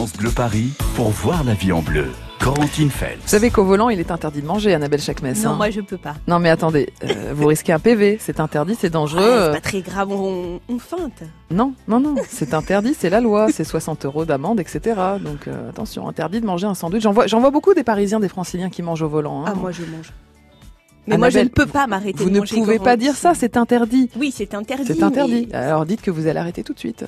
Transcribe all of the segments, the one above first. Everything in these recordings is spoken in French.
France Bleu Paris pour voir la vie en bleu. Corentine Fels. Vous savez qu'au volant, il est interdit de manger, Annabelle Chakmes. Non, hein. moi je peux pas. Non, mais attendez, euh, vous risquez un PV, c'est interdit, c'est dangereux. Ouais, c'est pas très grave, on, on feinte. Non, non, non, c'est interdit, c'est la loi, c'est 60 euros d'amende, etc. Donc euh, attention, interdit de manger un sandwich. J'en vois, j'en vois beaucoup des Parisiens, des Franciliens qui mangent au volant. hein. Ah, moi je mange. Mais moi je ne peux pas m'arrêter Vous de ne manger pouvez pas dire ça, c'est interdit. Oui, c'est interdit. C'est interdit. mais- Alors dites que vous allez arrêter tout de suite.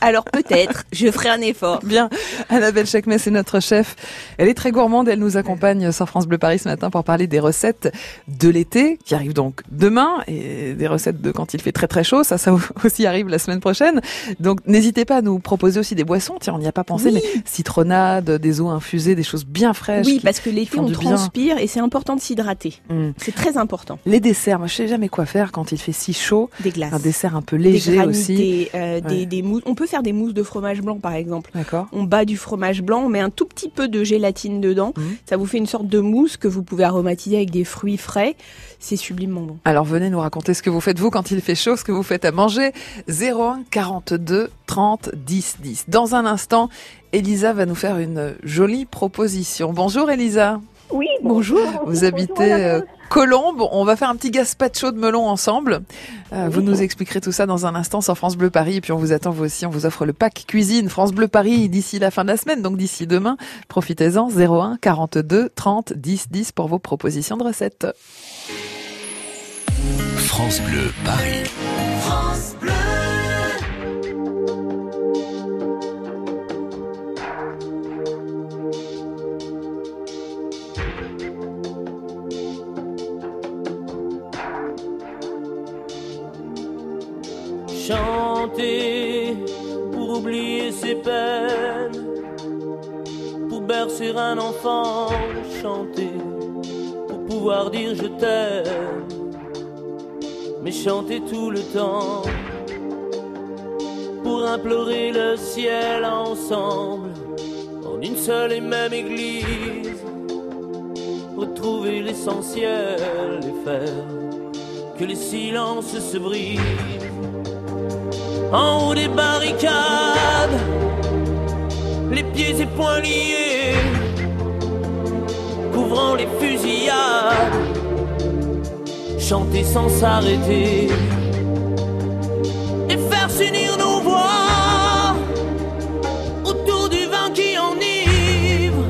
Alors peut-être, je ferai un effort. Bien, Annabelle Chakmes est notre chef. Elle est très gourmande, elle nous accompagne sur France Bleu Paris ce matin pour parler des recettes de l'été qui arrivent donc demain et des recettes de quand il fait très très chaud, ça ça aussi arrive la semaine prochaine. Donc n'hésitez pas à nous proposer aussi des boissons, tiens on n'y a pas pensé Oui. mais citronnade, des eaux infusées, des choses bien fraîches. Oui, parce que l'été on bien. transpire et c'est important de s'hydrater. Hmm. C'est très important. Les desserts, moi je sais jamais quoi faire quand il fait si chaud. Des glaces. Un dessert un peu des léger aussi. Des, euh, des- Ouais. des mousses. On peut faire des mousses de fromage blanc par exemple. D'accord. On bat du fromage blanc, on met un tout petit peu de gélatine dedans. Mhm. Ça vous fait une sorte de mousse que vous pouvez aromatiser avec des fruits frais. C'est sublimement bon. Alors venez nous raconter ce que vous faites vous quand il fait chaud, ce que vous faites à manger. 01 42 30 10 10. Dans un instant, Elisa va nous faire une jolie proposition. Bonjour Elisa. Oui, Bonjour. Vous habitez euh, Colombes. On va faire un petit gazpacho de melon ensemble. Euh, Vous nous expliquerez tout ça dans un instant sur France Bleu Paris. Et puis on vous attend vous aussi. On vous offre le pack cuisine France Bleu Paris d'ici la fin de la semaine. Donc d'ici demain, profitez-en. 01 42 30 10 10 pour vos propositions de recettes. France Bleu Paris. Chanter pour oublier ses peines, pour bercer un enfant, chanter pour pouvoir dire je t'aime, mais chanter tout le temps pour implorer le ciel ensemble en une seule et même église, retrouver l'essentiel et faire que les silences se brisent en haut des barricades, les pieds et poings liés, couvrant les fusillades, chanter sans s'arrêter et faire s'unir nos voix autour du vin qui enivre,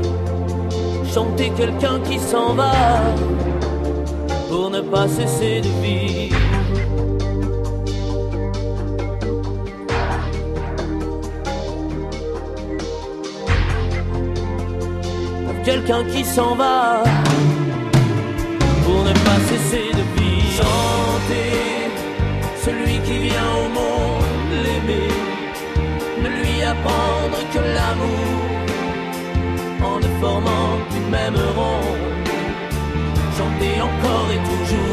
chanter quelqu'un qui s'en va pour ne pas cesser de vivre. Quelqu'un qui s'en va pour ne pas cesser de vivre. Chanter celui qui vient au monde l'aimer, ne lui apprendre que l'amour en ne formant qu'une même ronde. Chanter encore et toujours.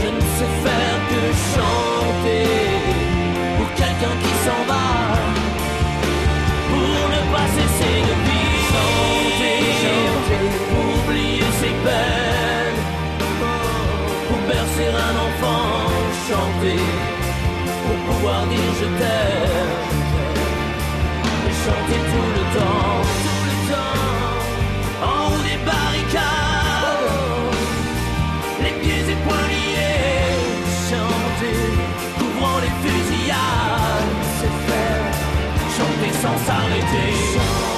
Je ne sais faire que chanter couvrant les fusillades, c'est faire, chanter sans s'arrêter, chanter,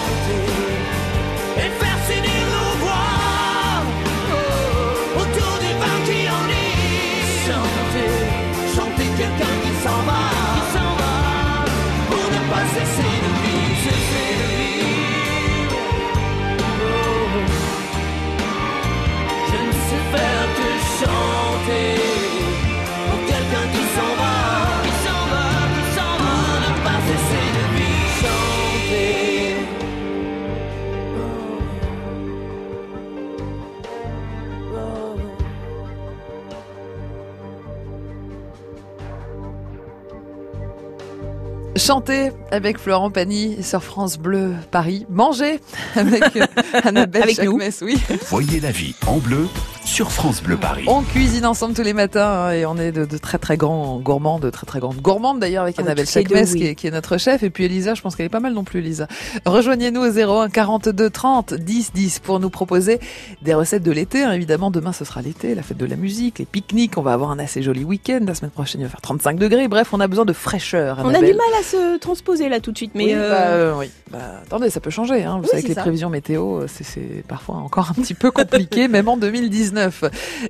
Chanter avec Florent Pagny sur France Bleu Paris. Manger avec euh, Annabelle Avec nous. Oui. Voyez la vie en bleu sur France Bleu Paris. On cuisine ensemble tous les matins hein, et on est de, de très très grands gourmands, de très très grandes gourmandes d'ailleurs avec Ah, Annabelle Chakmes deux, oui. qui, est, qui est notre chef et puis Elisa, je pense qu'elle est pas mal non plus Elisa. Rejoignez-nous au 01 42 30 10 10 pour nous proposer des recettes de l'été. hein. Évidemment, demain ce sera l'été, la fête de la musique, les pique-niques, on va avoir un assez joli week-end. La semaine prochaine il va faire 35 degrés. Bref, on a besoin de fraîcheur. On a du mal à se transposer là tout de suite, mais oui, euh, bah, euh, oui. Bah, attendez, ça peut changer. Hein. Vous Oui, savez que les ça. prévisions météo, euh, c'est- c'est parfois encore un petit peu compliqué, même en 2019.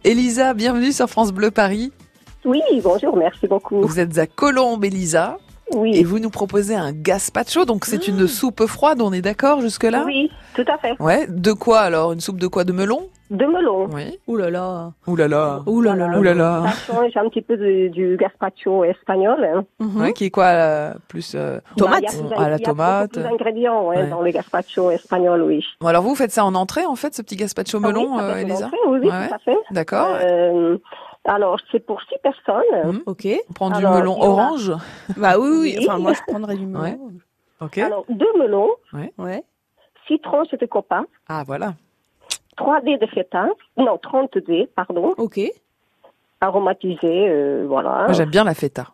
Elisa, bienvenue sur France Bleu Paris. Oui, bonjour, merci beaucoup. Vous êtes à Colombes, Elisa, et Oui, vous nous proposez un gazpacho. Donc c'est une soupe froide, on est d'accord jusque-là oui, tout à fait. Ouais. De quoi alors Une soupe de quoi De melon De melon. Oui. ouh là là, Ouh là là. ouh là là là. Ouh là là. Ça change un petit peu de- du gazpacho espagnol. hein. Mhm. Ouais, qui est quoi euh, Plus. euh, Tomate. Bah, plus À la il y a tomate. beaucoup plus d'ingrédients ouais, Ouais. dans le gazpacho espagnol, oui. Bon, alors vous faites ça en entrée en fait, ce petit gazpacho melon, Ah oui, ça euh, Elisa montrer, Oui, oui, Ouais, tout à fait. D'accord. Alors, c'est pour six personnes. Mhm. Ok. On prend du alors, melon orange. Bah oui, oui. Enfin, moi, je prendrais du melon. Ouais. Ok. Alors, deux melons, Ouais. six tranches de copa, Ah voilà. trois dés de feta, non, 30 dés, pardon, Ok. aromatisés, euh, voilà. Moi j'aime bien la feta.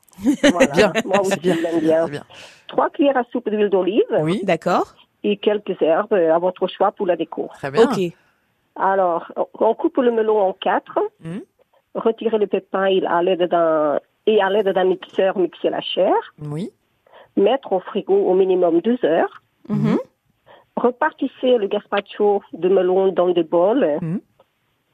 Voilà. bien, Moi aussi, bien. j'aime bien. Bien. Trois cuillères à soupe d'huile d'olive Oui. D'accord. et quelques herbes à votre choix pour la déco. Très bien. Ok. Alors, on coupe le melon en quatre, Mhm. Retirez le pépin et à l'aide d'un et à l'aide d'un mixeur mixer la chair, Oui. mettre au frigo au minimum deux heures, Mhm. repartissez le gazpacho de melon dans des bols Mhm.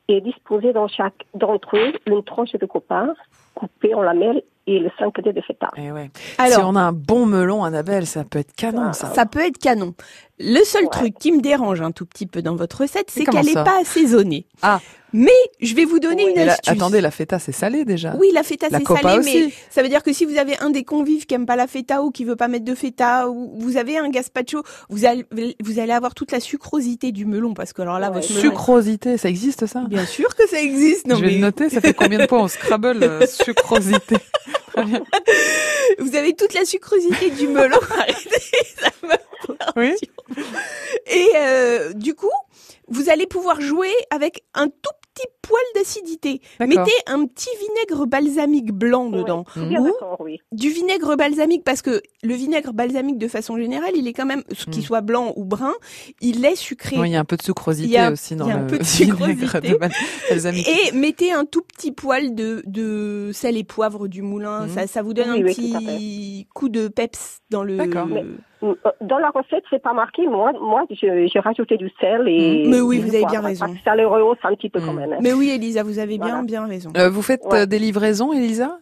et disposez dans chaque d'entre eux une tranche de copain coupée en lamelles et le 5 dés de feta. Eh ouais. si Alors, on a un bon melon, Annabelle, ça peut être canon ça. ça peut être canon. Le seul Ouais. truc qui me dérange un tout petit peu dans votre recette, c'est qu'elle n'est pas assaisonnée. Ah. Mais je vais vous donner Oui. une la- astuce. attendez, la feta c'est salé déjà. Oui, la feta La c'est salé, aussi. mais ça veut dire que si vous avez un des convives qui aime pas la feta ou qui veut pas mettre de feta, ou vous avez un gazpacho, vous allez, vous allez avoir toute la sucrosité du melon parce que alors là, Ouais. votre melon. Sucrosité, ça existe ça? Bien sûr que ça existe. Non, Je vais mais le noter, ça fait combien de points au Scrabble euh, Sucrosité. vous avez toute la sucrosité du melon. Arrêtez, ça me Oui. Et euh, du coup, vous allez pouvoir jouer avec un tout petit poil d'acidité. Mettez un petit vinaigre balsamique blanc dedans. Ou oui. du vinaigre balsamique parce que le vinaigre balsamique de façon générale, il est quand même, qu'il Mm. soit blanc ou brun, il est sucré. Oui, il y a un peu de sucrosité a- aussi dans il y a un le peu de vinaigre sucrosité. de bal- balsamique. Et mettez un tout petit poil de, de sel et poivre du moulin. Mhm. Ça, ça vous donne Oui, un petit coup de peps dans le. D'accord. Mais- Dans la recette, c'est pas marqué. Moi, moi, j'ai rajouté du sel et. Mm. Mais oui, vous avez bien raison. Ça le rehausse un petit peu quand Mm. même. hein. Mais oui, Elisa, vous avez bien, Voilà. bien raison. Euh, vous faites Ouais. euh, des livraisons, Elisa?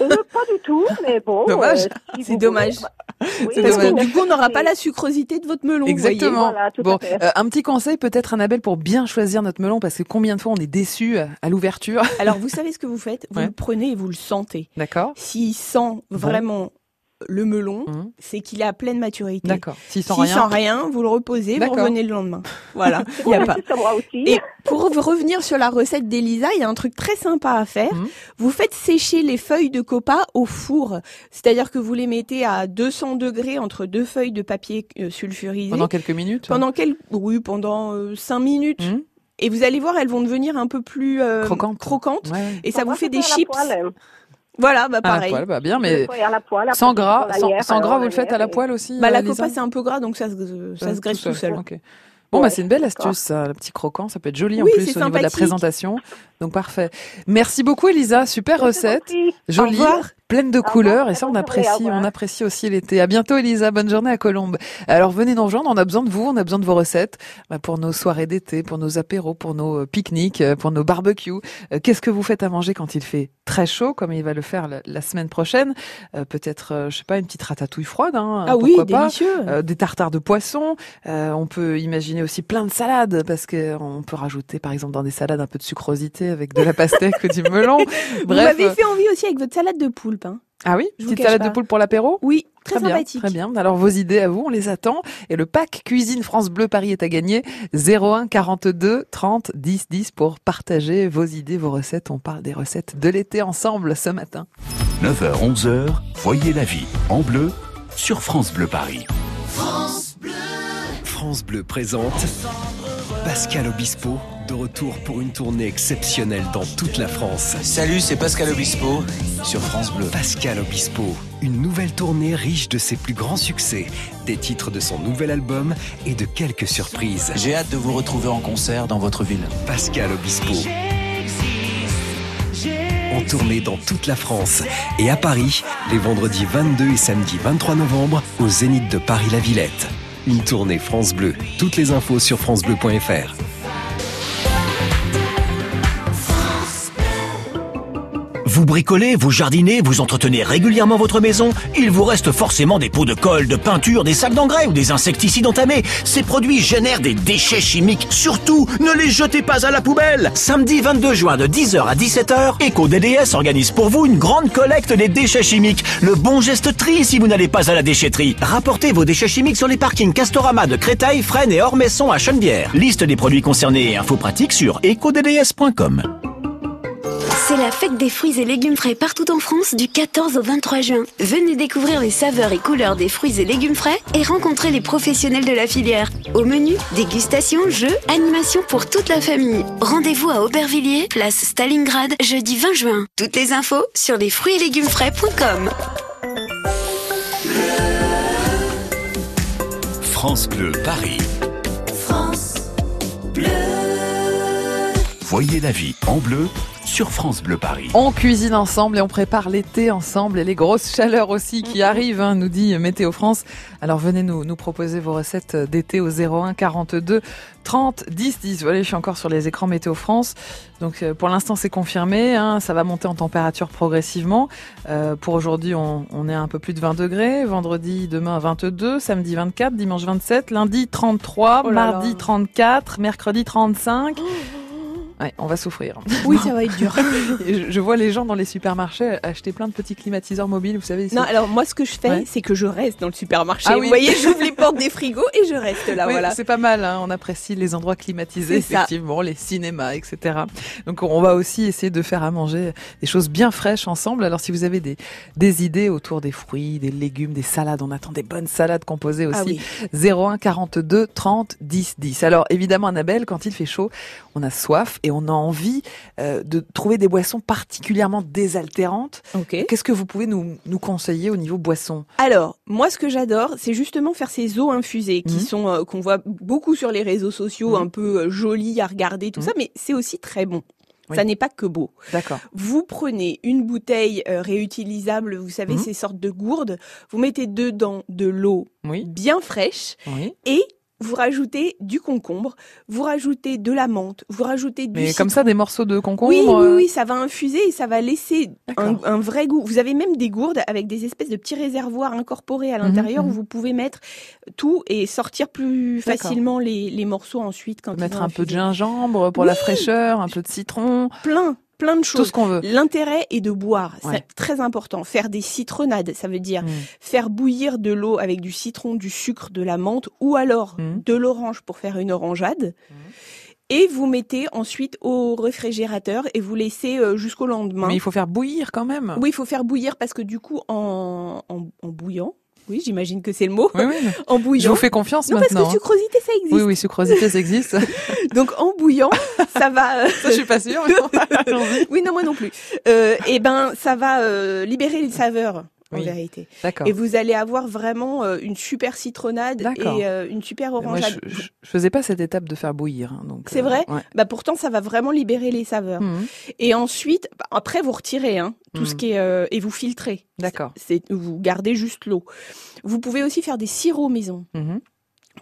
Euh, pas du tout, mais bon. Dommage. euh, si C'est dommage. voulez, bah, oui, Parce que du coup, on n'aura pas la sucrosité de votre melon. vous Exactement. Voilà, bon, euh, un petit conseil peut-être Annabelle pour bien choisir notre melon parce que combien de fois on est déçu euh, à l'ouverture? Alors, vous savez ce que vous faites? Vous Ouais. le prenez et vous le sentez. d'accord S'il sent vraiment le melon, Mhm. c'est qu'il est à pleine maturité. D'accord. S'il sent S'il rien. sent rien, vous le reposez, vous revenez le lendemain. Voilà, il y a pas. Et pour revenir sur la recette d'Elisa, il y a un truc très sympa à faire. Mhm. Vous faites sécher les feuilles de copa au four. C'est-à-dire que vous les mettez à 200 degrés entre deux feuilles de papier euh, sulfurisé. Pendant quelques minutes. Pendant quel... Oui, pendant 5 minutes. Mhm. Et vous allez voir, elles vont devenir un peu plus euh, Croquantes. croquantes. Ouais. Et ça On vous fait des chips. poêle. Voilà, bah À la pareil. poêle, bah bien, mais à la poêle, après, sans gras, sans, lanière, sans alors, gras, vous le faites à la poêle aussi. Bah, euh, la copa, c'est un peu gras, donc ça, se- ça se graisse tout seul. Bon, Ouais, bah, c'est une belle astuce, ça, le petit croquant. Ça peut être joli en plus au c'est niveau de la présentation. Donc, parfait. Merci beaucoup, Elisa. Super Je recette. Jolie, Au revoir. Pleine de revoir, couleurs. Et ça, on apprécie, on apprécie aussi l'été. À bientôt, Elisa. Bonne journée à Colombe. Alors, venez nous rejoindre. On a besoin de vous. On a besoin de vos recettes bah, pour nos soirées d'été, pour nos apéros, pour nos euh, pique-niques, euh, pour nos barbecues. Euh, Qu'est-ce que vous faites à manger quand il fait très chaud, comme il va le faire la, semaine prochaine? Peut-être, je sais pas, une petite ratatouille froide. Hein, Ah oui, pas délicieux. Des tartares de poisson. On peut imaginer aussi plein de salades parce que on peut rajouter par exemple dans des salades un peu de sucrosité avec de la pastèque ou du melon. Vous Bref. m'avez fait envie aussi avec votre salade de poulpe. Ah oui, Je petite salade pas. de poule pour l'apéro? Oui, très, bien, sympathique. très bien. Alors vos idées à vous, on les attend. Et le pack cuisine France Bleu Paris est à gagner. 01 42 30 10 10 pour partager vos idées, vos recettes. On parle des recettes de l'été ensemble ce matin. 9h-11h, voyez la vie en bleu sur France Bleu Paris. France Bleu présente Pascal Obispo, de retour pour une tournée exceptionnelle dans toute la France. Salut, c'est Pascal Obispo sur France Bleu. Pascal Obispo, une nouvelle tournée riche de ses plus grands succès, des titres de son nouvel album et de quelques surprises. J'ai hâte de vous retrouver en concert dans votre ville. Pascal Obispo. En tournée dans toute la France et à Paris, les vendredis 22 et samedi 23 novembre, au Zénith de Paris-La Villette. Une tournée France Bleu. Toutes les infos sur francebleu.fr. Vous bricolez, vous jardinez, vous entretenez régulièrement votre maison, il vous reste forcément des pots de colle, de peinture, des sacs d'engrais ou des insecticides entamés. Ces produits génèrent des déchets chimiques. Surtout, ne les jetez pas à la poubelle. Samedi 22 juin de 10h à 17h, EcoDDS organise pour vous une grande collecte des déchets chimiques. Le bon geste tri si vous n'allez pas à la déchetterie. Rapportez vos déchets chimiques sur les parkings Castorama de Créteil, Fresnes et Ormesson à Chenevière. Liste des produits concernés et infos pratiques sur ecodds.com. C'est la fête des fruits et légumes frais partout en France du 14 au 23 juin. Venez découvrir les saveurs et couleurs des fruits et légumes frais et rencontrer les professionnels de la filière. Au menu, dégustation, jeux, animation pour toute la famille. Rendez-vous à Aubervilliers, place Stalingrad, jeudi 20 juin. Toutes les infos sur les fruits et légumes frais.com. France Bleu Paris. France Bleu. Voyez la vie en bleu sur France Bleu Paris. On cuisine ensemble et on prépare l'été ensemble et les grosses chaleurs aussi qui arrivent, hein, nous dit Météo France. Alors venez nous, nous proposer vos recettes d'été au 01 42 30 10 10. Voilà, je suis encore sur les écrans Météo France. Donc euh, pour l'instant c'est confirmé, hein, ça va monter en température progressivement. Euh, pour aujourd'hui on, on est à un peu plus de 20 degrés, vendredi demain 22, samedi 24, dimanche 27, lundi 33, Oh là mardi là. 34, mercredi 35. Ouais, on va souffrir. Oui, ça va être dur. Je, je vois les gens dans les supermarchés acheter plein de petits climatiseurs mobiles, vous savez. Non, alors moi, ce que je fais, Ouais. c'est que je reste dans le supermarché. Ah Vous oui. voyez, j'ouvre les portes des frigos et je reste là, Oui, voilà. C'est pas mal, hein, on apprécie les endroits climatisés, ça. effectivement, les cinémas, etc. Donc on va aussi essayer de faire à manger des choses bien fraîches ensemble. Alors si vous avez des, des idées autour des fruits, des légumes, des salades, on attend des bonnes salades composées Ah aussi. oui. 01 42 30 10 10. Alors évidemment Annabelle, quand il fait chaud, on a soif et on a envie euh, de trouver des boissons particulièrement désaltérantes. Qu'est-ce que vous pouvez nous, nous conseiller au niveau boisson? Alors, moi, ce que j'adore, c'est justement faire ces eaux infusées qui Mhm. sont euh, qu'on voit beaucoup sur les réseaux sociaux, Mhm. un peu euh, jolies à regarder, tout Mhm. ça, mais c'est aussi très bon. Oui. Ça n'est pas que beau. D'accord. Vous prenez une bouteille euh, réutilisable, vous savez, ces sortes de gourdes, vous mettez dedans de l'eau Oui. bien fraîche Oui. et vous rajoutez du concombre, vous rajoutez de la menthe, vous rajoutez du Mais citron. comme ça, des morceaux de concombre. Oui, oui, euh, oui, ça va infuser et ça va laisser un, vrai goût. Vous avez même des gourdes avec des espèces de petits réservoirs incorporés à Mhm, l'intérieur mhm. où vous pouvez mettre tout et sortir plus facilement les, les morceaux ensuite quand Mettre un peu de gingembre pour la fraîcheur, un peu de citron, Plein, plein de tout choses. ce qu'on veut. L'intérêt est de boire, Ouais. c'est très important. Faire des citronnades, ça veut dire Mm. faire bouillir de l'eau avec du citron, du sucre, de la menthe ou alors Mm. de l'orange pour faire une orangeade. Et vous mettez ensuite au réfrigérateur et vous laissez euh, jusqu'au lendemain. Mais il faut faire bouillir quand même. Oui, il faut faire bouillir parce que du coup, en, en, en bouillant, oui, j'imagine que c'est le mot, Oui, oui. en Je bouillant. vous fais confiance non, parce maintenant. que hein. sucrosité, ça existe. Oui, oui, sucrosité, ça existe. Donc en bouillant, ça va. euh, Ça, je suis pas sûre. mais oui, non, moi non plus. Euh, et ben, ça va euh, libérer les saveurs. En Oui. vérité. D'accord. Et vous allez avoir vraiment euh, une super citronnade et euh, une super Moi, orangeade. je, je, je faisais pas cette étape de faire bouillir. hein, donc. C'est vrai ouais. Bah pourtant, ça va vraiment libérer les saveurs. Mhm. Et ensuite, bah, après, vous retirez hein, tout ce Mhm. qui est euh, et vous filtrez. D'accord. C'est vous gardez juste l'eau. Vous pouvez aussi faire des sirops maison. Mhm.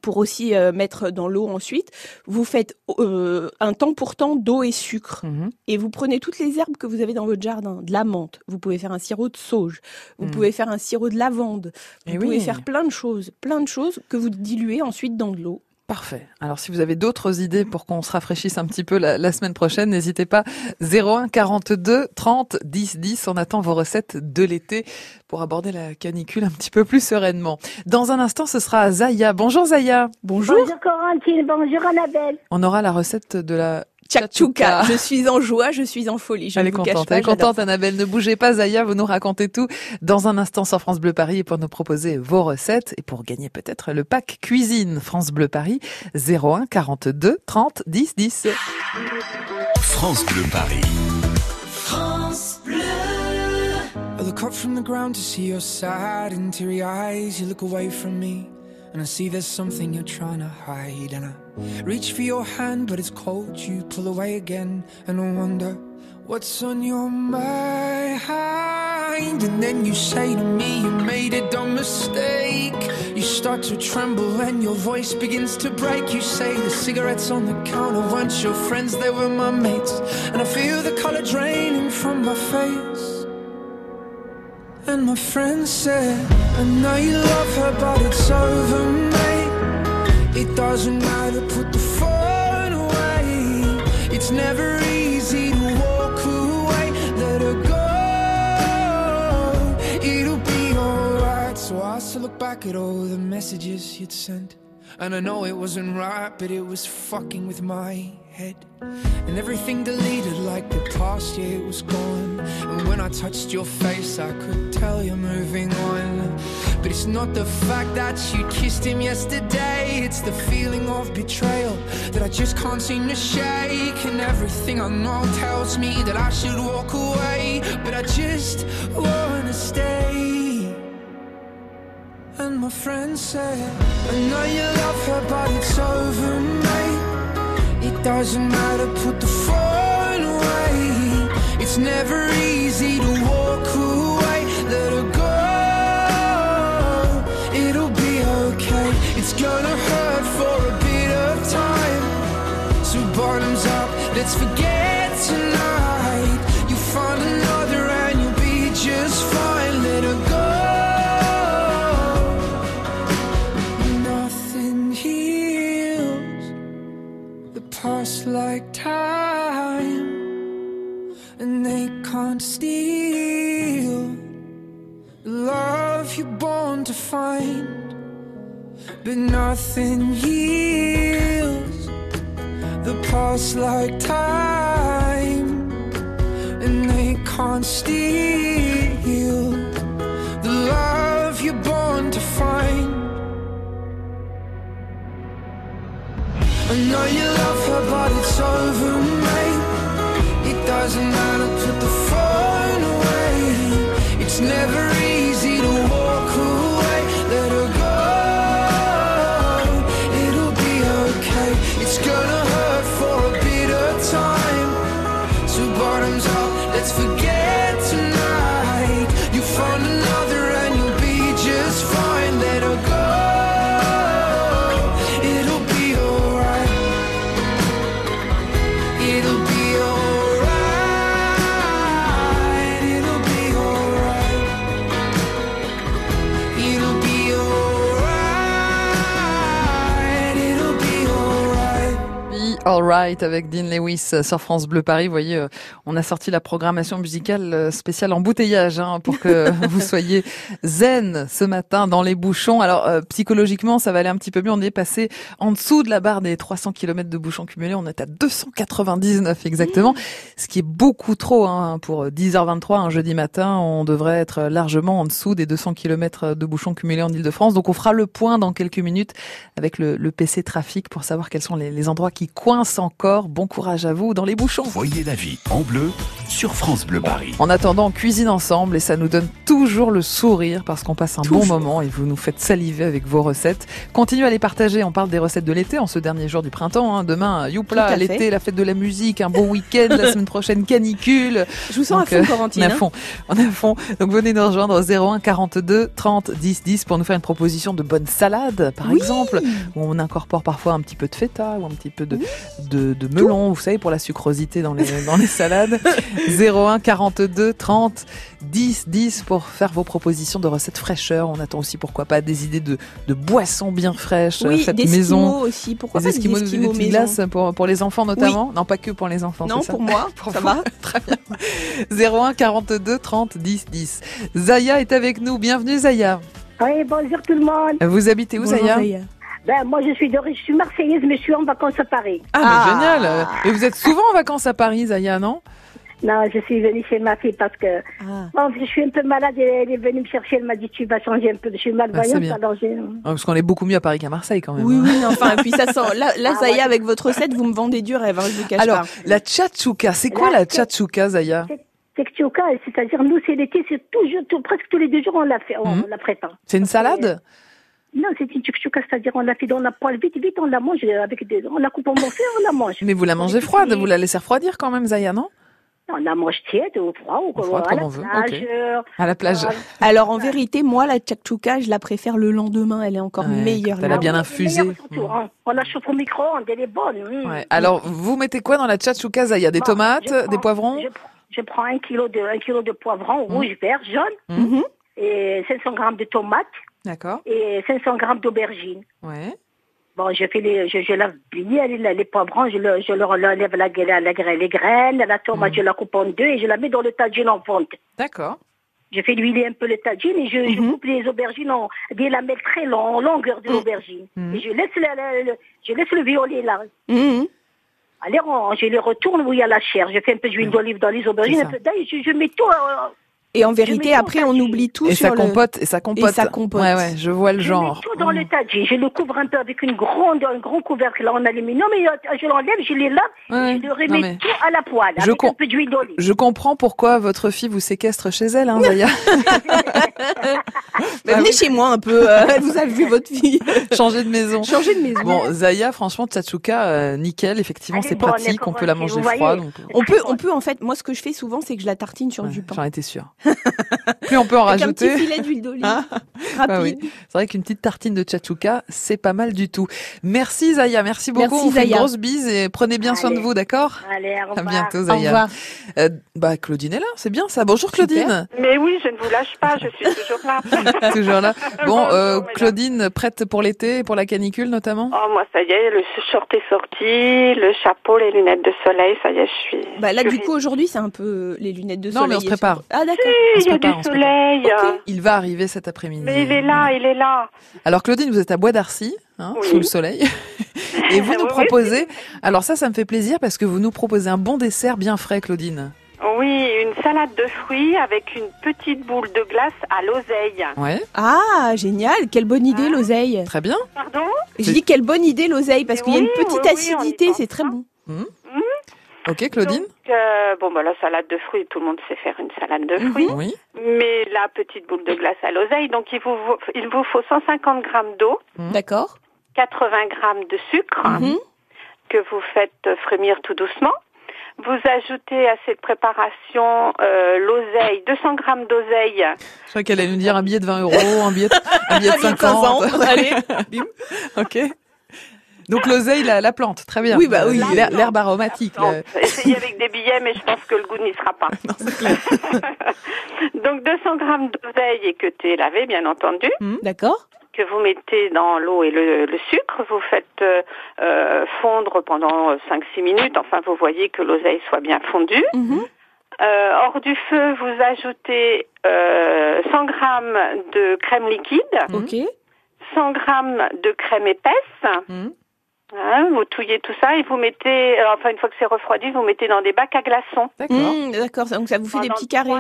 Pour aussi euh, mettre dans l'eau ensuite. Vous faites euh, un temps pour temps d'eau et sucre. Mhm. Et vous prenez toutes les herbes que vous avez dans votre jardin. De la menthe, vous pouvez faire un sirop de sauge, vous Mm. pouvez faire un sirop de lavande, vous Eh pouvez oui. faire plein de choses, plein de choses que vous diluez ensuite dans de l'eau. Parfait. Alors, si vous avez d'autres idées pour qu'on se rafraîchisse un petit peu la, la semaine prochaine, n'hésitez pas. 01 42 30 10 10. On attend vos recettes de l'été pour aborder la canicule un petit peu plus sereinement. Dans un instant, ce sera Zaya. Bonjour Zaya. Bonjour. Bonjour Corentine, bonjour Annabelle. On aura la recette de la Tchakchouka. Je suis en joie, je suis en folie. Je elle est vous cache contente, pas, elle est contente Annabelle. Ne bougez pas Zaya, vous nous racontez tout dans un instant sur France Bleu Paris et pour nous proposer vos recettes et pour gagner peut-être le pack cuisine France Bleu Paris 01 42 30 10 10. France Bleu Paris. I look up from the ground to see your sad and teary eyes. You look away from me, and I see there's something you're trying to hide. And I reach for your hand, but it's cold. You pull away again, and I wonder what's on your mind. And then you say to me, You made a dumb mistake. You start to tremble, and your voice begins to break. You say the cigarettes on the counter weren't your friends, they were my mates. And I feel the color draining from my face. And my friend said, I know you love her, but it's over, mate. It doesn't matter, It's never easy to walk away. Let her go. It'll be alright. So I still look back at all the messages you'd sent. And I know it wasn't right, but it was fucking with my head. And everything deleted like the past year was gone. And when I touched your face, I could tell you're moving on. But it's not the fact that you kissed him yesterday, it's the feeling of betrayal that I just can't seem to shake. And everything I know tells me that I should walk away, but I just wanna stay. And my friend said, I know you love her, but it's over, mate. It doesn't matter, put the phone away. It's never easy to walk away. Let's forget tonight. You find another and you'll be just fine. Let her go. Nothing heals the past like time, and they can't steal the love you're born to find. But nothing heals past like time, and they can't steal the love you're born to find. I know you love her, but it's over, mate. It doesn't matter, put the phone away. It's never Alright avec Dean Lewis sur France Bleu Paris. Vous voyez, euh, on a sorti la programmation musicale euh, spéciale embouteillage hein, pour que vous soyez zen ce matin dans les bouchons. Alors euh, psychologiquement, ça va aller un petit peu mieux. On est passé en dessous de la barre des 300 km de bouchons cumulés. On est à 299 exactement, ce qui est beaucoup trop hein, pour 10h23 un jeudi matin. On devrait être largement en dessous des 200 km de bouchons cumulés en Ile-de-France. Donc on fera le point dans quelques minutes avec le, le PC trafic pour savoir quels sont les, les endroits qui coincent encore. Bon courage à vous dans les bouchons. Voyez la vie en bleu sur France Bleu Paris. En attendant, on cuisine ensemble et ça nous donne toujours le sourire parce qu'on passe un bon moment et vous nous faites saliver avec vos recettes. Continuez à les partager. On parle des recettes de l'été en ce dernier jour du printemps. hein. Demain, youpla, l'été, la fête de la musique, un beau week-end, la semaine prochaine, canicule. Je vous sens Donc, à fond, euh, Corentine. On à hein. fond, on est à fond. Donc venez nous rejoindre au 01 42 30 10 10 pour nous faire une proposition de bonne salade, par Oui. exemple, où on incorpore parfois un petit peu de feta ou un petit peu de, de, de melon, vous savez, pour la sucrosité dans les, dans les salades. 01 42 30 10 10 pour faire vos propositions de recettes fraîcheurs. On attend aussi, pourquoi pas, des idées de, de boissons bien fraîches, Oui, faites des maison. aussi. Pourquoi Des pas des esquimaux, des esquimaux petites maison glaces pour, pour les enfants notamment Non, pas que pour les enfants. Non, ça pour moi, Pour ça va. Très bien. 01 42 30 10 10. Zaya est avec nous. Bienvenue Zaya. Oui, bonjour tout le monde. Vous habitez où Bonjour, Zaya? Zaya. Ben, moi, je suis de, je suis marseillaise, mais je suis en vacances à Paris. Ah, mais génial. Et vous êtes souvent en vacances à Paris, Zaya, non? Non, je suis venue chez ma fille parce que Ah. bon, je suis un peu malade. et Elle est venue me chercher. Elle m'a dit tu vas changer un peu. Je suis malvoyante. Ah, alors j'ai- Ah, Parce qu'on est beaucoup mieux à Paris qu'à Marseille quand même. Oui, hein. oui, enfin, et puis ça sent. Là, là Ah, ouais. avec votre recette, vous me vendez du rêve, hein, je vous cache Alors, pas. la tchatchouka, c'est quoi La la tchatchouka, Zaya? C'est que Tchouka, c'est-à-dire nous, c'est l'été, c'est toujours, tout- presque tous les deux jours, on la fait, on, Mhm. on la prépare. C'est une salade? Non, c'est une tchouka, c'est-à-dire on la fait dans la poêle vite, vite, on la mange avec des, on la coupe en morceaux, on la mange. Mais vous la mangez froide, vous la laissez refroidir quand même, Zaya, non? On la mange tiède ou froid ou Au froid, à comme la on veut, plage, euh, À la plage. voilà. Alors, en vérité, moi, la tchakchouka, je la préfère le lendemain. Elle est encore Ouais, meilleure. elle a bien oui, infusé. meilleure surtout, hein. On la chauffe au micro-ondes, elle est bonne. mm. Ouais. Alors, vous mettez quoi dans la tchatchouka, Zaya? Des Bon, tomates, prends- des poivrons? je, prends- je prends un kilo de, un kilo de poivrons Mhm. rouge, vert, jaune, Mhm. et 500 grammes de tomates D'accord. et 500 grammes d'aubergines. Ouais. Bon, je fais les, je, je lave bien les, les poivrons, je, le, je leur enlève la, la, la graine- les graines, la tomate, Mhm. je la coupe en deux et je la mets dans le tagine en fonte. D'accord. Je fais huiler un peu le tagine et je, je Mhm. coupe les aubergines en des lamelles très longues, en longueur de l'aubergine. Mhm. Et je laisse, la- la- le, je laisse le violet là. Mhm. Alors, on- je les retourne où il y a la chair. Je fais un peu d'huile d'olive dans les aubergines, un peu d'ail, je, je mets tout. euh, Et en vérité, après, on oublie tout Et sur ça le. compote, et ça compote. ça compote. Ouais, ouais, je vois le je genre. mets tout dans le tagine. Je le couvre un peu avec une grande, un grand couvercle en aluminium et euh, je l'enlève, je les lave Ouais, et je le remets mais- tout à la poêle Je avec com- un peu d'huile d'olive. Je comprends pourquoi votre fille vous séquestre chez elle, hein, Zaya. Bah, Ah venez chez moi un peu. euh, vous avez vu votre fille. Changer de maison. Changer de maison. Bon, Zaya, franchement, tchatchouka, euh, nickel. Effectivement, c'est pratique. On peut la manger froide. voyez. on peut- on peut, on peut en fait. Moi, ce que je fais souvent, c'est que je la tartine sur Ouais, du pain. J'en étais sûre. Plus on peut en Avec un petit rajouter. filet d'huile d'olive. Ah, bah oui. C'est vrai qu'une petite tartine de tchatchouka, c'est pas mal du tout. Merci Zaya, merci beaucoup. Merci, on fait une grosse bise et prenez bien soin de vous, d'accord? Allez, au À bientôt Au Zaya. revoir. Euh, bah Claudine est là, c'est bien ça. Bonjour Claudine. Mais oui, je ne vous lâche pas, je suis toujours là. Toujours là. Bon, Bonjour, euh. Claudine, prête pour l'été et pour la canicule notamment? Oh, moi, ça y est, le short est sorti, le chapeau, les lunettes de soleil, ça y est, je suis. Bah là, du coup, aujourd'hui, c'est un peu les lunettes de Non, soleil. mais on se prépare. Ah d'accord. Il y a du soleil. hein. Il va arriver cet après-midi. Mais il est là, il est là. Alors Claudine, vous êtes à Bois d'Arcy, hein, Oui. sous le soleil, et vous nous proposez. Alors ça, ça me fait plaisir parce que vous nous proposez un bon dessert bien frais, Claudine. Oui, une salade de fruits avec une petite boule de glace à l'oseille. Ouais, Ah génial. Quelle bonne idée l'oseille. très bien. Pardon? Je dis quelle bonne idée l'oseille parce qu'il y a une petite oui, acidité, c'est très pas. bon. Ok, Claudine. Donc, euh, bon, bah, la salade de fruits, tout le monde sait faire une salade de fruits. Oui. Mais la petite boule de glace à l'oseille, donc il vous, il vous faut 150 grammes d'eau, D'accord. 80 grammes de sucre Mhm. que vous faites frémir tout doucement. Vous ajoutez à cette préparation euh, l'oseille, 200 grammes d'oseille. Je crois qu'elle allait nous dire un billet de 20 euros, un billet de, un billet de Un billet de 50. 500, allez. Bim. ok. Donc l'oseille, la, la plante, très bien. Oui, bah oui. L'her- L'herbe aromatique. Essayez avec des billets, mais je pense que le goût n'y sera pas. Donc 200 grammes d'oseille équeutée, lavée, bien entendu, D'accord. que vous mettez dans l'eau et le, le sucre. Vous faites euh, euh, fondre pendant 5-6 minutes. Enfin, vous voyez que l'oseille soit bien fondue. Mhm. Euh, hors du feu, vous ajoutez euh, 100 grammes de crème liquide, Ok. 100 grammes de crème épaisse. Mhm. Hein, vous touillez tout ça et vous mettez, euh, enfin une fois que c'est refroidi, vous mettez dans des bacs à glaçons. D'accord. Mmh, D'accord. Donc ça vous fait des petits carrés.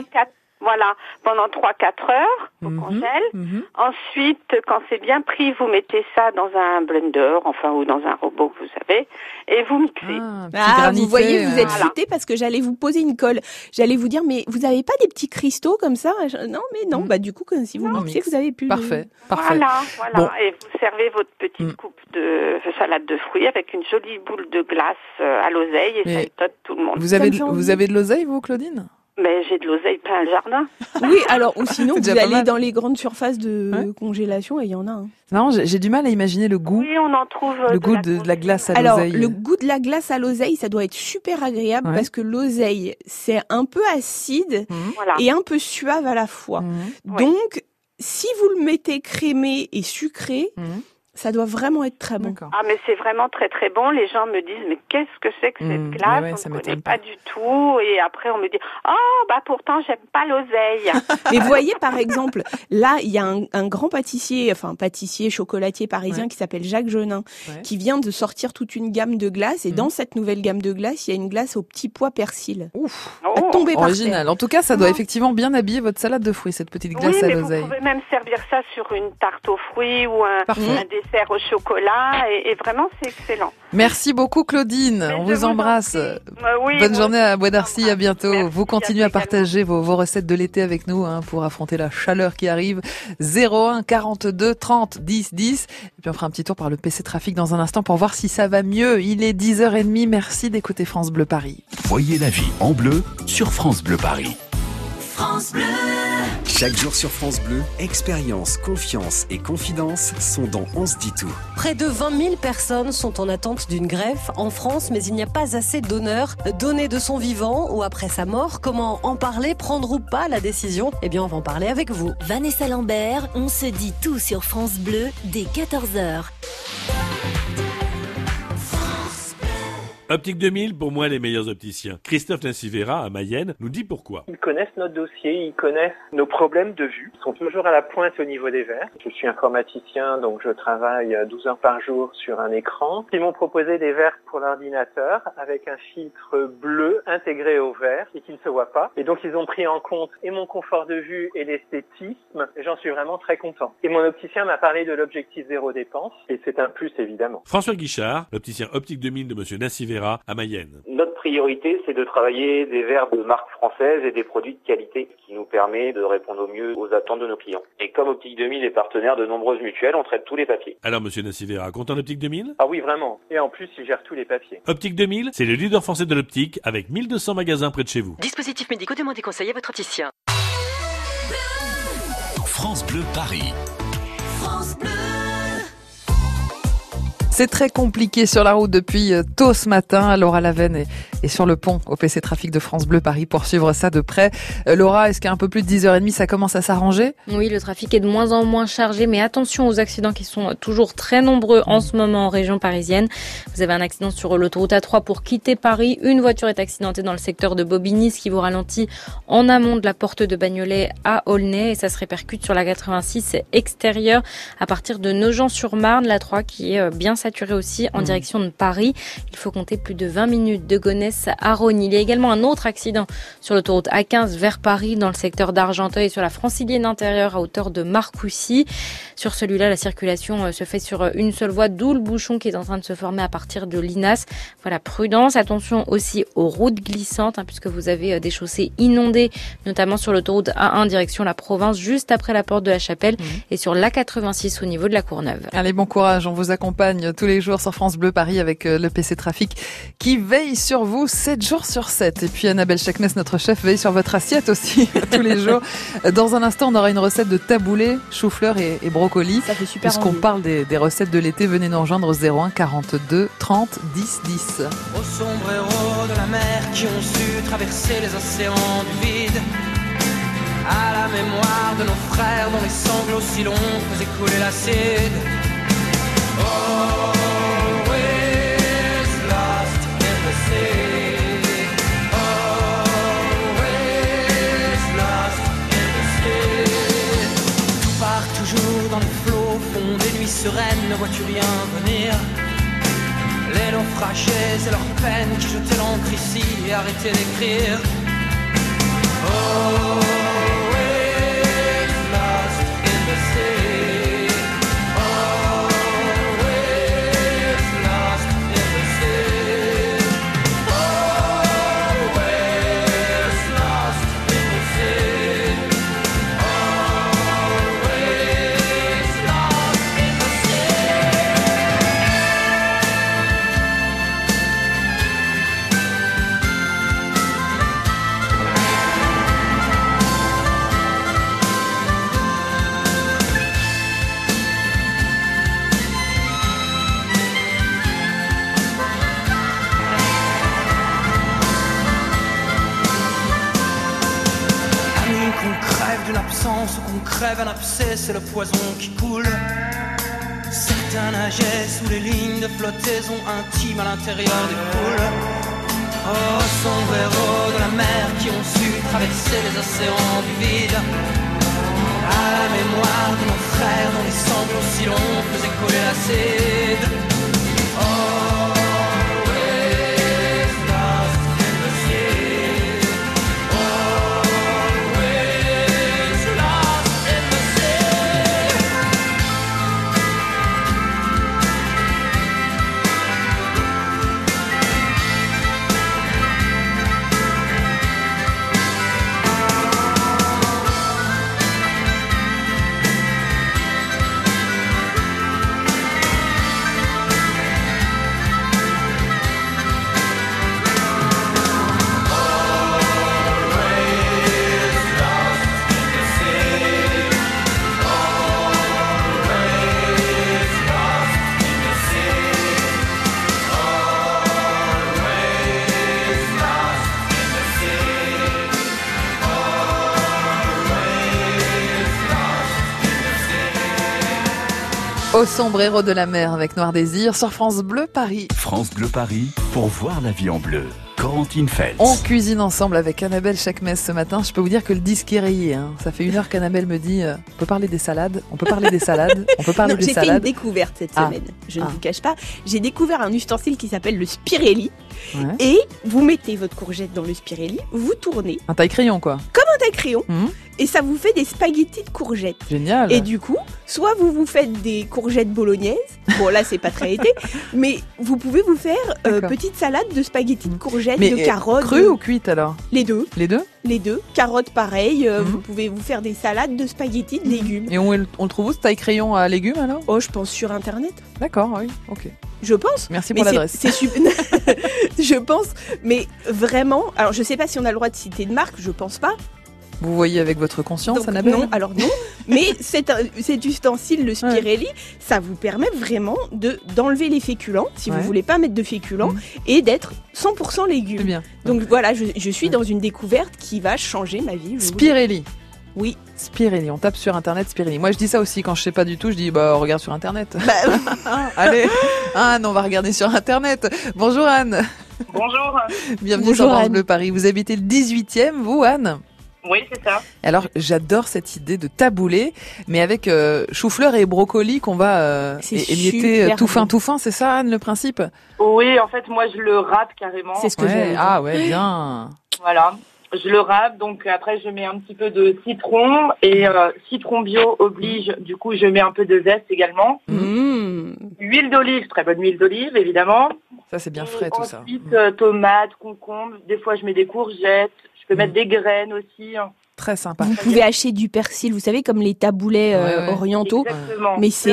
Voilà, pendant 3-4 heures, vous Mhm. congèle. Mhm. Ensuite, quand c'est bien pris, vous mettez ça dans un blender, enfin ou dans un robot vous avez, et vous mixez. Ah, Ah, vous voyez, vous euh, êtes Voilà. futé parce que j'allais vous poser une colle. J'allais vous dire, mais vous avez pas des petits cristaux comme ça? Je- Non, mais non. Mhm. Bah du coup, comme si vous mixez, mixe. vous avez plus. de- Parfait, parfait. Voilà, voilà. Bon. Et vous servez votre petite Mm. coupe de salade de fruits avec une jolie boule de glace euh, à l'oseille et ça étonne tout le monde. Avez, de, vous avez de l'oseille, vous, Claudine? Mais j'ai de l'oseille plein le jardin. Oui, alors ou sinon vous allez dans les grandes surfaces de Ouais. congélation et il y en a. un. C'est marrant, j'ai du mal à imaginer le goût, Oui, on en trouve. euh, le goût la de, de la glace à Alors, l'oseille. le goût de la glace à l'oseille, ça doit être super agréable Ouais. parce que l'oseille, c'est un peu acide. Voilà. et un peu suave à la fois. Oui. Donc, si vous le mettez crémé et sucré, Mhm. Ça doit vraiment être très bon. Ah mais c'est vraiment très très bon. Les gens me disent mais qu'est-ce que c'est que cette Mmh, glace? Ouais, On ne connaît pas. du tout. Et après on me dit oh bah pourtant j'aime pas l'oseille. Mais vous voyez, par exemple, là, il y a un, un grand pâtissier, enfin pâtissier chocolatier parisien Ouais. qui s'appelle Jacques Genin, Ouais. qui vient de sortir toute une gamme de glaces. Et Mhm. dans cette nouvelle gamme de glaces, il y a une glace au petit pois persil. Ouf. Oh. Tomber par. Original. En tout cas, ça doit Non. effectivement bien habiller votre salade de fruits, cette petite glace oui à mais vous l'oseille. pouvez même servir ça sur une tarte aux fruits ou un, un dessert au chocolat. Et, et vraiment c'est excellent. Merci beaucoup, Claudine. Mais On vous embrasse. Euh, oui, Bonne journée aussi, à Bois d'Arcy, à bientôt. Merci, vous continuez à partager vos, vos recettes de l'été avec nous hein, pour affronter la chaleur qui arrive. 01 42 30 10 10. Et puis on fera un petit tour par le PC Trafic dans un instant pour voir si ça va mieux. Il est 10h30. Merci d'écouter France Bleu Paris. Voyez la vie en bleu sur France Bleu Paris. Chaque jour sur France Bleu, expérience, confiance et confidence sont dans On se dit tout. Près de 20 000 personnes sont en attente d'une greffe en France, mais il n'y a pas assez d'honneur donné de son vivant ou après sa mort. Comment en parler, prendre ou pas la décision? Eh bien, on va en parler avec vous. Vanessa Lambert, on se dit tout sur France Bleu dès 14h. Optique 2000, pour moi, les meilleurs opticiens. Christophe Nassivera, à Mayenne, nous dit pourquoi. Ils connaissent notre dossier, ils connaissent nos problèmes de vue. Ils sont toujours à la pointe au niveau des verres. Je suis informaticien, donc je travaille 12 heures par jour sur un écran. Ils m'ont proposé des verres pour l'ordinateur avec un filtre bleu intégré au verre et qui ne se voit pas. Et donc ils ont pris en compte et mon confort de vue et l'esthétisme. J'en suis vraiment très content. Et mon opticien m'a parlé de l'objectif zéro dépense et c'est un plus évidemment. François Guichard, l'opticien Optique 2000 de Monsieur Nassivera, à Mayenne. Notre priorité, c'est de travailler des verres de marque française et des produits de qualité qui nous permet de répondre au mieux aux attentes de nos clients. Et comme Optique 2000 est partenaire de nombreuses mutuelles, on traite tous les papiers. Alors, Monsieur Nassivera, content d'Optique 2000 Ah oui, vraiment. Et en plus, il gère tous les papiers. Optique 2000, c'est le leader français de l'optique avec 1200 magasins près de chez vous. Dispositifs médicaux, demandez conseil à votre opticien. France Bleu Paris. C'est très compliqué sur la route depuis euh, tôt ce matin. Laura Lavenne est, sur le pont au PC Trafic de France Bleu Paris pour suivre ça de près. Euh, Laura, est-ce qu'à un peu plus de 10h30, ça commence à s'arranger? Oui, le trafic est de moins en moins chargé, mais attention aux accidents qui sont toujours très nombreux en ce moment en région parisienne. Vous avez un accident sur l'autoroute A3 pour quitter Paris. Une voiture est accidentée dans le secteur de Bobigny, ce qui vous ralentit en amont de la porte de Bagnolet à Aulnay et ça se répercute sur la 86 extérieure à partir de Nogent-sur-Marne, la 3 qui est euh, bien saturée aussi en Mhm. direction de Paris. Il faut compter plus de 20 minutes de Gonesse à Rosny. Il y a également un autre accident sur l'autoroute A15 vers Paris dans le secteur d'Argenteuil sur la francilienne intérieure à hauteur de Marcoussis. Sur celui-là, la circulation euh, se fait sur euh, une seule voie, d'où le bouchon qui est en train de se former à partir de Linas. Voilà, prudence. Attention aussi aux routes glissantes, hein, puisque vous avez euh, des chaussées inondées, notamment sur l'autoroute A1 direction la province, juste après la porte de la Chapelle, et sur l'A86 au niveau de la Courneuve. Allez, bon courage. On vous accompagne tous les jours sur France Bleu Paris avec euh, le PC Trafic qui veille sur vous 7 jours sur 7. Et puis Annabelle Chakmes, notre chef, veille sur votre assiette aussi tous les jours. Dans un instant, on aura une recette de taboulé, chou-fleur et, et brocoli. Ça fait super Puisqu'on parle des, des recettes de l'été, venez nous rejoindre au 01 42 30 10 10. Aux sombres héros de la mer qui ont su traverser les océans du vide. À la mémoire de nos frères dont les sanglots si longs faisaient couler l'acide. Always lost in the sea. Always lost in the sea. Tout part toujours dans les flots, fond des nuits sereines, ne vois-tu rien venir? Les naufragés et leurs peines qui jetaient l'encre ici et arrêtaient d'écrire. Always l'intérieur des Au sombrero de la mer avec Noir Désir sur France Bleu Paris. France Bleu Paris pour voir la vie en bleu. On cuisine ensemble avec Annabelle Chakmes ce matin. Je peux vous dire que le disque est rayé. hein. Ça fait une heure qu'Annabelle me dit euh, on peut parler des salades, on peut parler des salades, on peut parler Non, des J'ai fait une salades. découverte cette Ah. semaine, je ne Ah. vous cache pas. J'ai découvert un ustensile qui s'appelle le Spirelli. Ouais. Et vous mettez votre courgette dans le Spirelli, vous tournez Un taille crayon quoi. comme un taille crayon Mhm. et ça vous fait des spaghettis de courgettes. Génial. Et du coup, soit vous vous faites des courgettes bolognaises, bon là c'est pas très été, mais vous pouvez vous faire euh, petite salade de spaghettis de courgettes, Mais de euh, carottes. crue de- ou cuite alors? Les deux. Les deux? Les deux. Carottes pareil, euh, Mhm. vous pouvez vous faire des salades de spaghettis de légumes. Et on, on le trouve où ce taille crayon à légumes alors? Oh, je pense sur internet. D'accord, oui, ok. Je pense. Merci pour l'adresse. C'est super. je pense, mais vraiment. Alors, je sais pas si on a le droit de citer de marque, je pense pas. Vous voyez avec votre conscience, Donc, Annabelle non, alors non. mais cet, cet ustensile, le Spirelli, ça vous permet vraiment de d'enlever les féculents, si Ouais. vous voulez pas mettre de féculents, et d'être 100% légumes. C'est bien. Donc voilà, je, je suis dans une découverte qui va changer ma vie. Spirelli. Oui. Spirelli, on tape sur internet Spirelli. Moi je dis ça aussi quand je sais pas du tout, je dis bah regarde sur internet. Bah, Allez, Anne, on va regarder sur internet. Bonjour Anne. Bonjour. Bienvenue Bonjour, sur France. Bleu Paris. Vous habitez le 18e, vous Anne? Oui, c'est ça. Alors j'adore cette idée de taboulé, mais avec euh, chou-fleur et brocoli qu'on va euh, émietter euh, tout fin tout fin, c'est ça Anne le principe? Oui, en fait, moi, je le râpe carrément. C'est ce que Ouais. Ah ouais, bien. Voilà. Je le râpe, donc après, je mets un petit peu de citron. Et euh, citron bio oblige, du coup, je mets un peu de zeste également. Mmh. Huile d'olive, très bonne huile d'olive, évidemment. Ça c'est bien Et frais tout ça. Ensuite, euh, tomates, concombres. Des fois, je mets des courgettes. Je peux mettre des graines aussi. Très sympa. Vous pouvez acheter du persil, vous savez, comme les taboulets euh, Ouais, orientaux. Exactement. Mais c'est.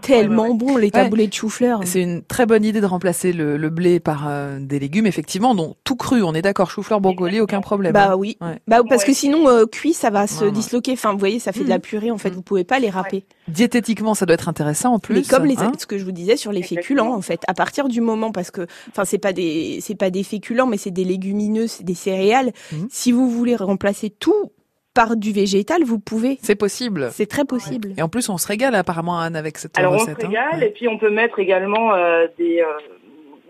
Tellement Ouais, ouais. bon, les taboulets de chou-fleur. C'est une très bonne idée de remplacer le, le blé par euh, des légumes, effectivement, dont tout cru, on est d'accord, chou-fleur, brocoli, aucun problème. Bah hein. oui. Ouais. Bah, parce Ouais. que sinon, euh, cuit, ça va se disloquer. Enfin, vous voyez, ça fait de la purée, en fait. Vous pouvez pas les râper. Diététiquement, ça doit être intéressant en plus. Mais comme les, hein. ce que je vous disais sur les féculents, en fait, à partir du moment, parce que, enfin, c'est pas des, c'est pas des féculents, mais c'est des légumineux, c'est des céréales. Mhm. Si vous voulez remplacer tout par du végétal, vous pouvez. C'est possible. C'est très possible. Et en plus, on se régale apparemment, Anne, avec cette Alors, on recette. se hein. régale. Et puis, on peut mettre également euh, des, euh,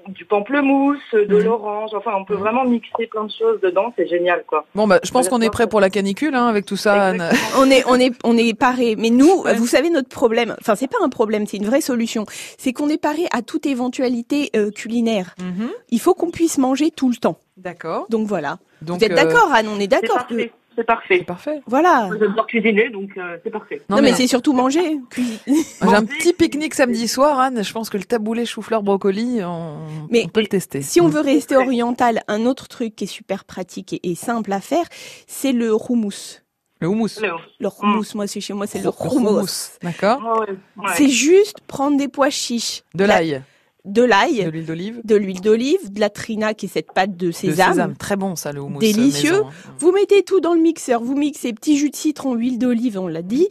du pamplemousse, de Mhm. l'orange. Enfin, on peut vraiment mixer plein de choses dedans. C'est génial, quoi. Bon, bah, je pense qu'on est prêt pour la canicule, hein, avec tout ça, Anne. on est, on est, on est paré. Mais nous, vous savez, notre problème, enfin, c'est pas un problème, c'est une vraie solution. C'est qu'on est paré à toute éventualité euh, culinaire. Mhm. Il faut qu'on puisse manger tout le temps. D'accord. Donc voilà. Donc, vous êtes euh, d'accord, Anne On est C'est d'accord. C'est parfait. C'est parfait. Voilà. J'adore cuisiner, donc euh, c'est parfait. Non, mais, c'est surtout manger. Cuisiner. J'ai un petit pique-nique samedi soir, Anne. Je pense que le taboulé chou-fleur brocoli, on, Mais on peut le tester. Si on veut rester oriental, un autre truc qui est super pratique et, et simple à faire, c'est le houmous. Le houmous. Le- houmous, moi c'est chez moi, c'est le Le houmous. houmous. D'accord. Ouais, ouais. C'est juste prendre des pois chiches, De la- l'ail. De l'ail, De l'huile d'olive. de l'huile d'olive, de la trina qui est cette pâte de De sésame. sésame. Très bon, ça, le houmous. Délicieux. maison, hein. Vous mettez tout dans le mixeur, vous mixez petit jus de citron, huile d'olive, on l'a dit.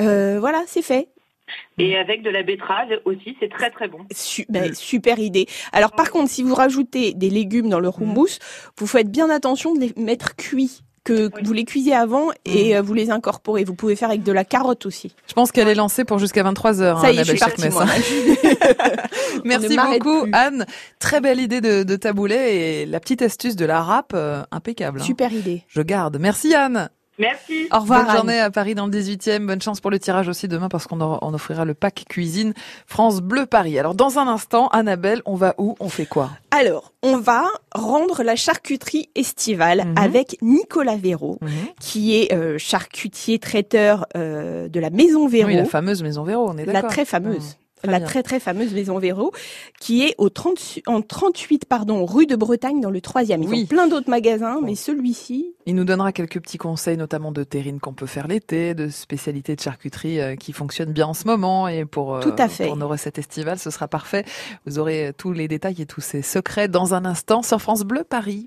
Euh, voilà, c'est fait. Et avec de la betterave aussi, c'est très très bon. Su- ben, super idée. Alors par contre, si vous rajoutez des légumes dans le houmous, vous faites bien attention de les mettre cuits. Que vous les cuisez avant et Mm. euh, vous les incorporez. Vous pouvez faire avec de la carotte aussi. Je pense qu'elle est lancée pour jusqu'à 23h. Ça y est, je suis partie, moi. Merci beaucoup, plus. Anne. Très belle idée de, de taboulet et la petite astuce de la râpe, euh, impeccable. hein. Super idée. Je garde. Merci, Anne. Merci. Au revoir, Bonne Anne. journée à Paris dans le 18e. Bonne chance pour le tirage aussi demain parce qu'on en- on offrira le pack cuisine France Bleu Paris. Alors dans un instant, Annabelle, on va où On fait quoi? Alors, on va rendre la charcuterie estivale Mhm. avec Nicolas Véraud, qui est euh, charcutier traiteur euh, de la Maison Véraud. Oui, la fameuse Maison Véro, on est La d'accord. très fameuse. Mmh. Très la bien. très très fameuse Maison Véro, qui est au 30, en 38 pardon, rue de Bretagne dans le 3e. Ils Oui. ont plein d'autres magasins, mais celui-ci, Il nous donnera quelques petits conseils, notamment de terrine qu'on peut faire l'été, de spécialités de charcuterie euh, qui fonctionnent bien en ce moment. Et pour, euh, Tout à fait. pour nos recettes estivales, ce sera parfait. Vous aurez tous les détails et tous ces secrets dans un instant sur France Bleu Paris.